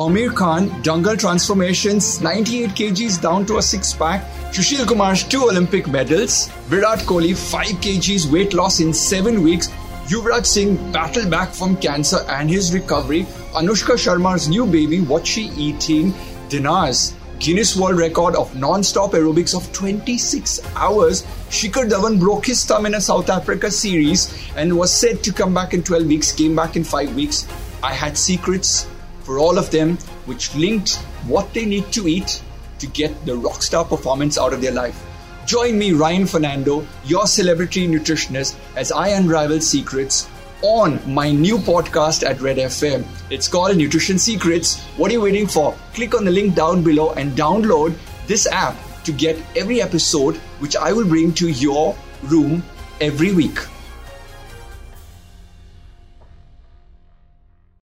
Aamir Khan, Dangal transformations, 98 kgs down to a six pack. Sushil Kumar's two Olympic medals. Virat Kohli, 5 kgs weight loss in 7 weeks. Yuvraj Singh battled back from cancer and his recovery. Anushka Sharma's new baby, what she eating. Dinars, Guinness World Record of non-stop aerobics of 26 hours. Shikhar Dhawan broke his thumb in a South Africa series and was said to come back in 12 weeks, came back in 5 weeks. I had secrets for all of them, which linked what they need to eat to get the rockstar performance out of their life. Join me, Ryan Fernando, your celebrity nutritionist, as I unravel secrets on my new podcast at Red FM. It's called Nutrition Secrets. What are you waiting for? Click on the link down below and download this app to get every episode which I will bring to your room every week.